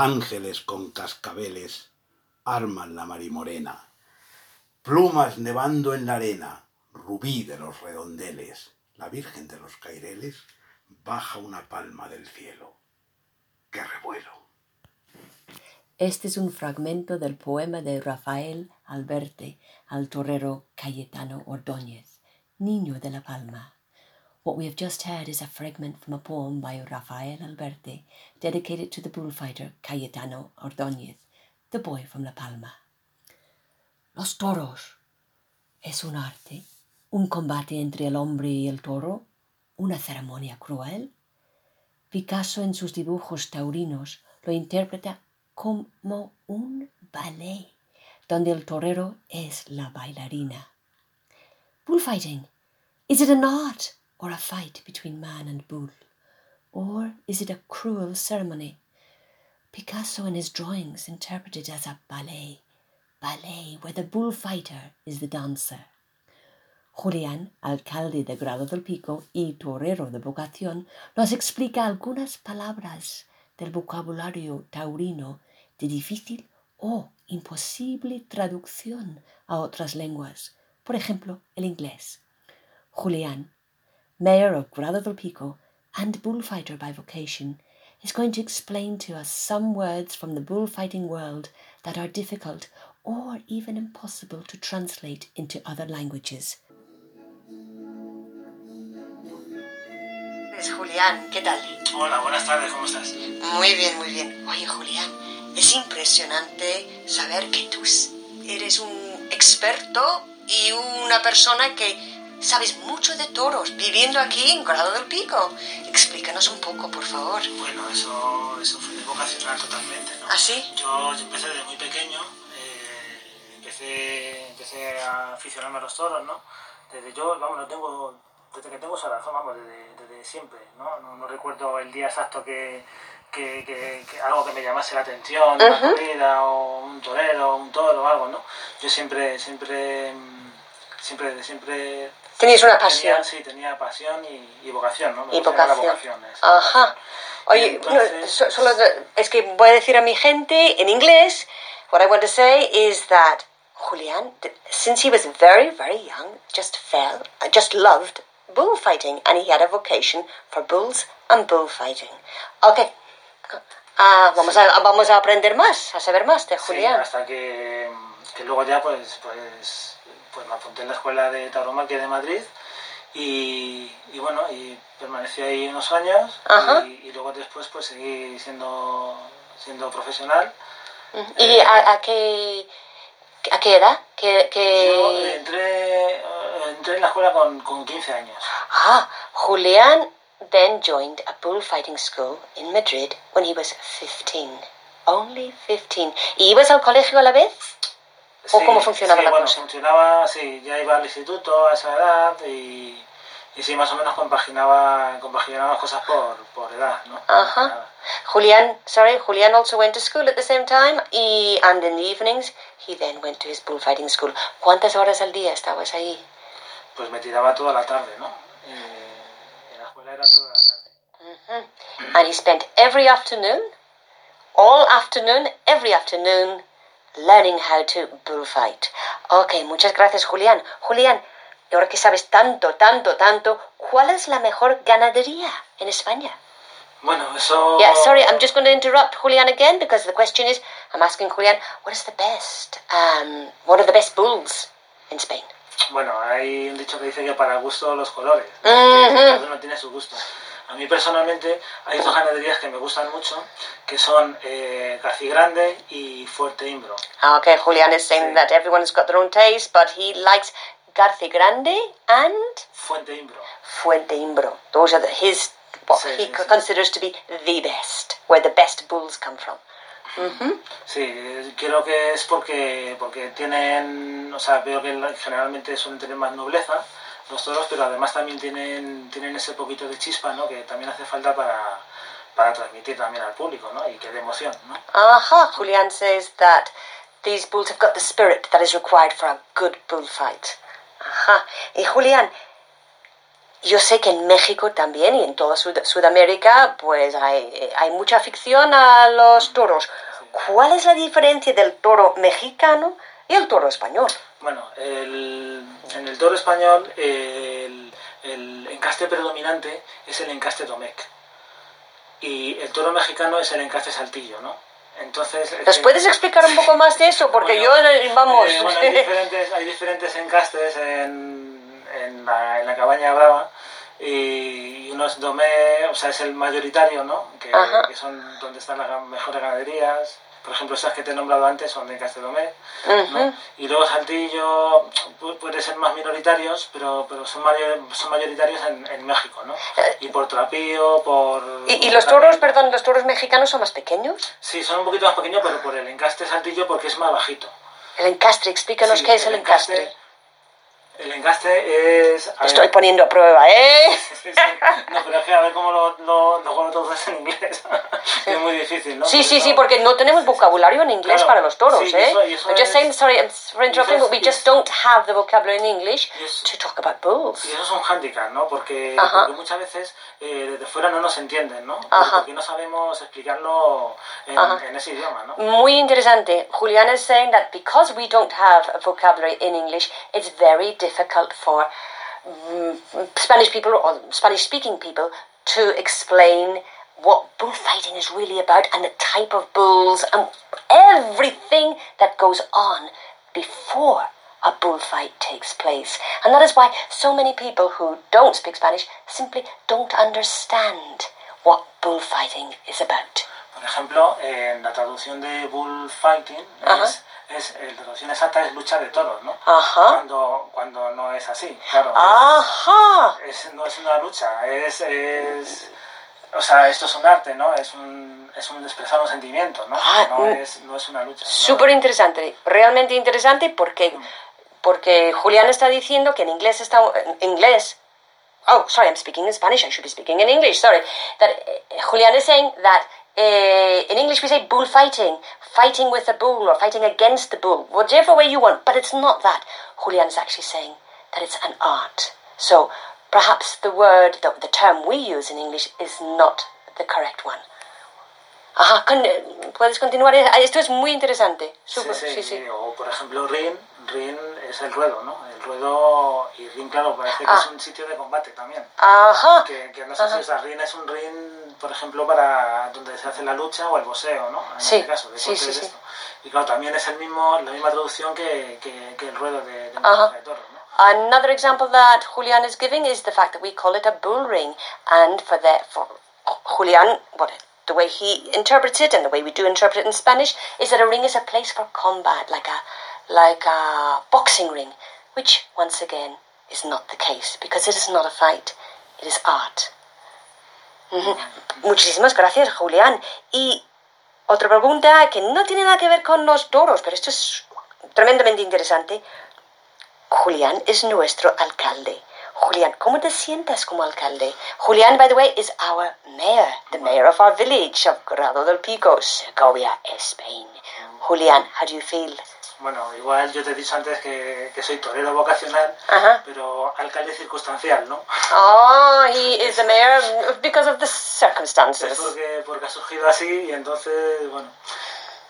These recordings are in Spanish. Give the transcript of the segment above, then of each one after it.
Ángeles con cascabeles arman la marimorena, plumas nevando en la arena, rubí de los redondeles, la Virgen de los Caireles baja una palma del cielo. ¡Qué revuelo! Este es un fragmento del poema de Rafael Alberte al torero Cayetano Ordóñez, Niño de la Palma. What we have just heard is a fragment from a poem by Rafael Alberti dedicated to the bullfighter Cayetano Ordóñez, the boy from La Palma. Los toros es un arte, un combate entre el hombre y el toro, una ceremonia cruel. Picasso en sus dibujos taurinos lo interpreta como un ballet, donde el torero es la bailarina. Bullfighting, is it an art? or a fight between man and bull? Or is it a cruel ceremony? Picasso in his drawings interpreted as a ballet, ballet where the bullfighter is the dancer. Julián, alcalde de Grado del Pico y torero de vocación, nos explica algunas palabras del vocabulario taurino de difícil o imposible traducción a otras lenguas, por ejemplo, el inglés. Julián mayor of Grado del Pico and bullfighter by vocation, is going to explain to us some words from the bullfighting world that are difficult or even impossible to translate into other languages. Es Julián, ¿qué tal? Hola, buenas tardes, ¿cómo estás? Muy bien, muy bien. Oye, Julián, es impresionante saber que tú eres un experto y una persona que Sabes mucho de toros, viviendo aquí en Grado del Pico. Explícanos un poco, por favor. Bueno, eso, eso fue vocacional totalmente, ¿no? ¿Ah, sí? Yo, empecé desde muy pequeño, eh, empecé, empecé a aficionarme a los toros, ¿no? Desde yo, vamos, no tengo, desde que tengo esa razón, vamos, desde, siempre, ¿no? ¿no? recuerdo el día exacto que, que, que, algo que me llamase la atención, una corrida o un torero, un toro o algo, ¿no? Yo siempre, siempre, siempre, siempre Tenías una pasión. Tenía, sí, tenía pasión y, y vocación, ¿no? Me y vocación. vocación Ajá. Oye, Entonces, no, solo es que voy a decir a mi gente en inglés, what I want to say is that Julian, since he was very, very young, just fell, just loved bullfighting, and he had a vocation for bulls and bullfighting. Okay. Ah, vamos, a, vamos a aprender más, a saber más de Julián. Sí, hasta que, que luego ya pues, pues pues me apunté en la escuela de tauromaquia de Madrid y, y, bueno, y permanecí ahí unos años y, luego después pues seguí siendo, siendo profesional. ¿Y eh, a, qué, a qué edad? ¿Qué, Yo entré, entré en la escuela con, con 15 años. Ah, Julián then joined a bullfighting school in Madrid when he was 15. Only 15. ¿Y ibas al colegio a la vez? ¿O cómo funcionaba sí, la bueno, cosa? funcionaba, sí, ya iba al instituto a esa edad y, y sí, más o menos compaginaba, compaginaba cosas por, por edad, ¿no? Ajá. Julián, sorry, Julián also went to school at the same time y and in the evenings he then went to his bullfighting school. ¿Cuántas horas al día estabas ahí? Pues me tiraba toda la tarde, ¿no? -huh. And he spent every afternoon, all afternoon, every afternoon Learning how to bullfight. Ok, muchas gracias, Julián. Julián, ahora que sabes tanto, tanto, tanto, ¿cuál es la mejor ganadería en España? Bueno, eso... Yeah, sorry, I'm just going to interrupt Julián again because the question is, I'm asking Julián, what is the best, um, what are the best bulls in Spain? Bueno, hay un dicho que dice que para gusto los colores. Cada uno tiene su gusto. A mí personalmente hay dos ganaderías que me gustan mucho, que son eh, Grande y Fuerte Imbro. Ah, okay, Julian is saying sí. that everyone's got their own taste, but he likes Garci Grande and Fuente Imbro. Fuente Imbro. Those are the, his what sí, he sí, considers to be the best, where the best bulls come from. Mm -hmm. Sí, creo que es porque porque tienen, o sea, veo que generalmente suelen tener más nobleza los toros, pero además también tienen, tienen ese poquito de chispa, ¿no? Que también hace falta para, para transmitir también al público, ¿no? Y que dé emoción, ¿no? Aha, Julian says that these bulls have got the spirit that is required for a good bullfight. Ajá. Y Julián, yo sé que en México también y en toda Sud- Sudamérica, pues hay, hay mucha afición a los toros. ¿Cuál es la diferencia del toro mexicano y el toro español? Bueno, el- en el toro español el, el encaste predominante es el encaste domec. Y el toro mexicano es el encaste saltillo, ¿no? Entonces... ¿Nos puedes explicar un poco más de eso? Porque Bueno, yo, eh, vamos... eh, bueno, hay, diferentes, hay diferentes encastes en, en, la, en la cabaña brava y uno es domé, o sea, es el mayoritario, ¿no? Que, que son donde están las mejores ganaderías. Por ejemplo, esas que te he nombrado antes son de encaste domé. Ujú. ¿no? Y luego Saltillo pu- puede ser más minoritarios, pero, pero son, mayor- son mayoritarios en, en México, ¿no? Y por trapío, por... ¿Y, y los toros, perdón, los toros mexicanos son más pequeños? Sí, son un poquito más pequeños, pero por el encaste Saltillo porque es más bajito. El encastre, explícanos Sí, qué es el encastre. El encaste es... Estoy poniendo a prueba, ¿eh? sí, sí. No, pero es que a ver cómo lo, lo, lo juego todo eso en inglés. es muy difícil, ¿no? Sí, sí, eso- sí, porque no tenemos vocabulario en inglés Claro, para los toros, sí, ¿eh? eso- eso just es- saying, sorry I'm interrupting, but we just don't have the vocabulary in English to talk about bulls. Y eso es un hándicap, ¿no? Porque, porque muchas veces eh, desde fuera no nos entienden, ¿no? Ajá. Porque no sabemos explicarlo en, en ese idioma, ¿no? Muy interesante. Juliana is saying that because we don't have a vocabulary in English, it's very difficult for mm, Spanish people or Spanish speaking people to explain what bullfighting is really about and the type of bulls and everything that goes on before a bullfight takes place. And that is why so many people who don't speak Spanish simply don't understand what bullfighting is about. Por ejemplo, en la traducción de bullfighting, Ajá. es, es, eh, la traducción exacta es lucha de toros, ¿no? Ajá. Cuando, cuando no es así, claro. Ajá. Es, no es una lucha, es, es... O sea, esto es un arte, ¿no? Es un, es un expresar un sentimiento, ¿no? Ah, no, mm. es, no es una lucha. Súper interesante, realmente interesante porque, porque Julián está diciendo que en inglés está en inglés. Oh, sorry, I'm speaking in Spanish. I should be speaking in English. Sorry. That uh, Julián is saying that uh, in English we say bullfighting, fighting with a bull or fighting against the bull, whichever way you want. But it's not that. Julián is actually saying that it's an art. So perhaps the word, the, the term we use in English is not the correct one. Ajá, con- puedes continuar. Esto es muy interesante. Sí, sí, sí, sí. O por ejemplo, Rin, Rin es el ruedo, ¿no? Ruedo, y Rin, claro, parece que Ah. es un sitio de combate también. Ajá. Que, que no sé si, o sea, Rin es un ring, por ejemplo, para donde se hace la lucha o el boxeo, ¿no? En Sí, este caso, de sí, sí, de sí. esto. Y claro, también es el mismo, la misma traducción que, que, que el ruedo de, de, Ajá. ¿no? Another example that Julian is giving is the fact that we call it a bull ring, and for the for Julian, what the way he interprets it and the way we do interpret it in Spanish is that a ring is a place for combat, like a like a boxing ring, which once again is not the case because it is not a fight, it is art. Muchísimas gracias, Julián. Y otra pregunta que no tiene nada que ver con los toros, pero esto es tremendamente interesante. Julián es nuestro alcalde. Julián, ¿cómo te sientas como alcalde? Julián, by the way, is our mayor, the mayor of our village of Grado del Pico, Segovia, Spain. Julián, how do you feel? Bueno, igual yo te he dicho antes que, que soy torero vocacional, Ajá. pero alcalde circunstancial, ¿no? Oh, he is the mayor because of the Es circumstances. porque, porque ha surgido así y entonces, bueno.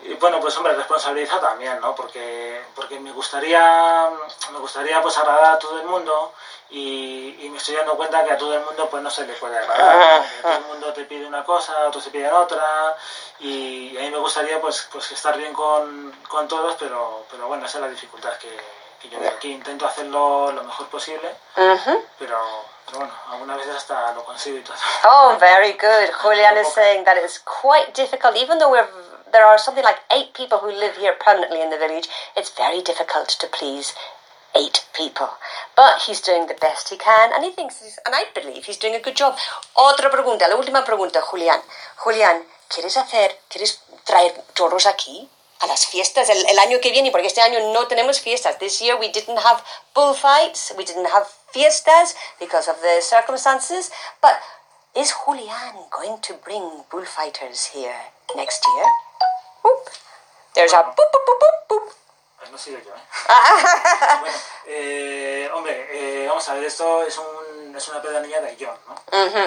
Y bueno, pues hombre, responsabilidad también, ¿no? Porque, porque me gustaría, me gustaría pues agradar a todo el mundo y, y me estoy dando cuenta que a todo el mundo pues no se le puede agradar. ¿no? Todo el mundo te pide una cosa, otros te piden otra y a mí me gustaría pues, pues estar bien con, con todos, pero, pero bueno, esa es la dificultad que, que yo aquí. Intento hacerlo lo mejor posible, Mhm. pero, pero bueno, algunas veces hasta lo consigo y todo. Oh, very good. Julian is saying that it's quite difficult, even though we're there are something like eight people who live here permanently in the village. It's very difficult to please eight people, but he's doing the best he can, and he thinks, he's, and I believe he's doing a good job. Otra pregunta, la última pregunta, Julián. Julián, ¿quieres hacer, quieres traer toros aquí? A las fiestas el, el año que viene, porque este año no tenemos fiestas. This year we didn't have bullfights, we didn't have fiestas because of the circumstances, but Is Julian going to bring bullfighters here next year? Whoop. There's a boop, boop, boop, boop, boop. Pues no sigo yo, ¿eh? bueno, eh, hombre, eh, vamos a ver, esto es, un, es una pedanía de Ayllón, ¿no?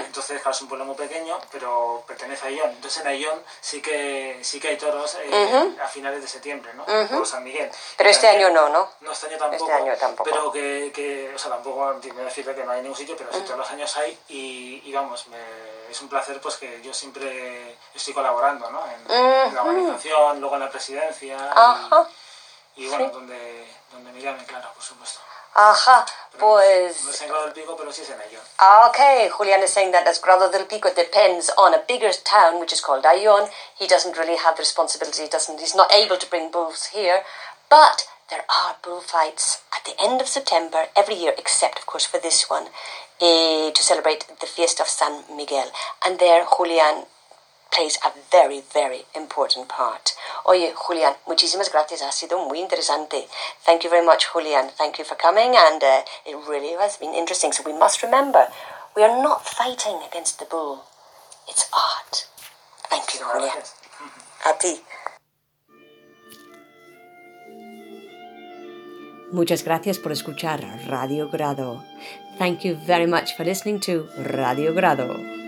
Entonces, claro, es un pueblo muy pequeño, pero pertenece a Ayllón. Entonces, en Ayllón sí que, sí que hay toros eh, a finales de septiembre, ¿no? Por San Miguel. Pero este año no, ¿no? No, este año tampoco. Este año tampoco. Pero que, que o sea, tampoco tiene decirte que no hay ningún sitio, pero sí, todos los años hay y, y vamos, me, es un placer pues que yo siempre estoy colaborando, ¿no? En, en la organización, luego en la presidencia. y- y bueno, donde, donde me llamen, claro, por supuesto. Ajá. Pues. No es del Pico, pero sí es en Ayllón. Okay, Julian is saying that as Grado del Pico depends on a bigger town which is called Ayllón, he doesn't really have the responsibility, he doesn't, he's not able to bring bulls here, but there are bullfights at the end of September every year, except of course for this one, eh, to celebrate the Fiesta of San Miguel. And there Julian plays a very, very important part. Oye, Julian, muchísimas gracias. Ha sido muy interesante. Thank you very much, Julian. Thank you for coming, and uh, it really has been interesting. So we must remember, we are not fighting against the bull. It's art. Thank you, Julian. Gracias. A ti. Muchas gracias por escuchar Radio Grado. Thank you very much for listening to Radio Grado.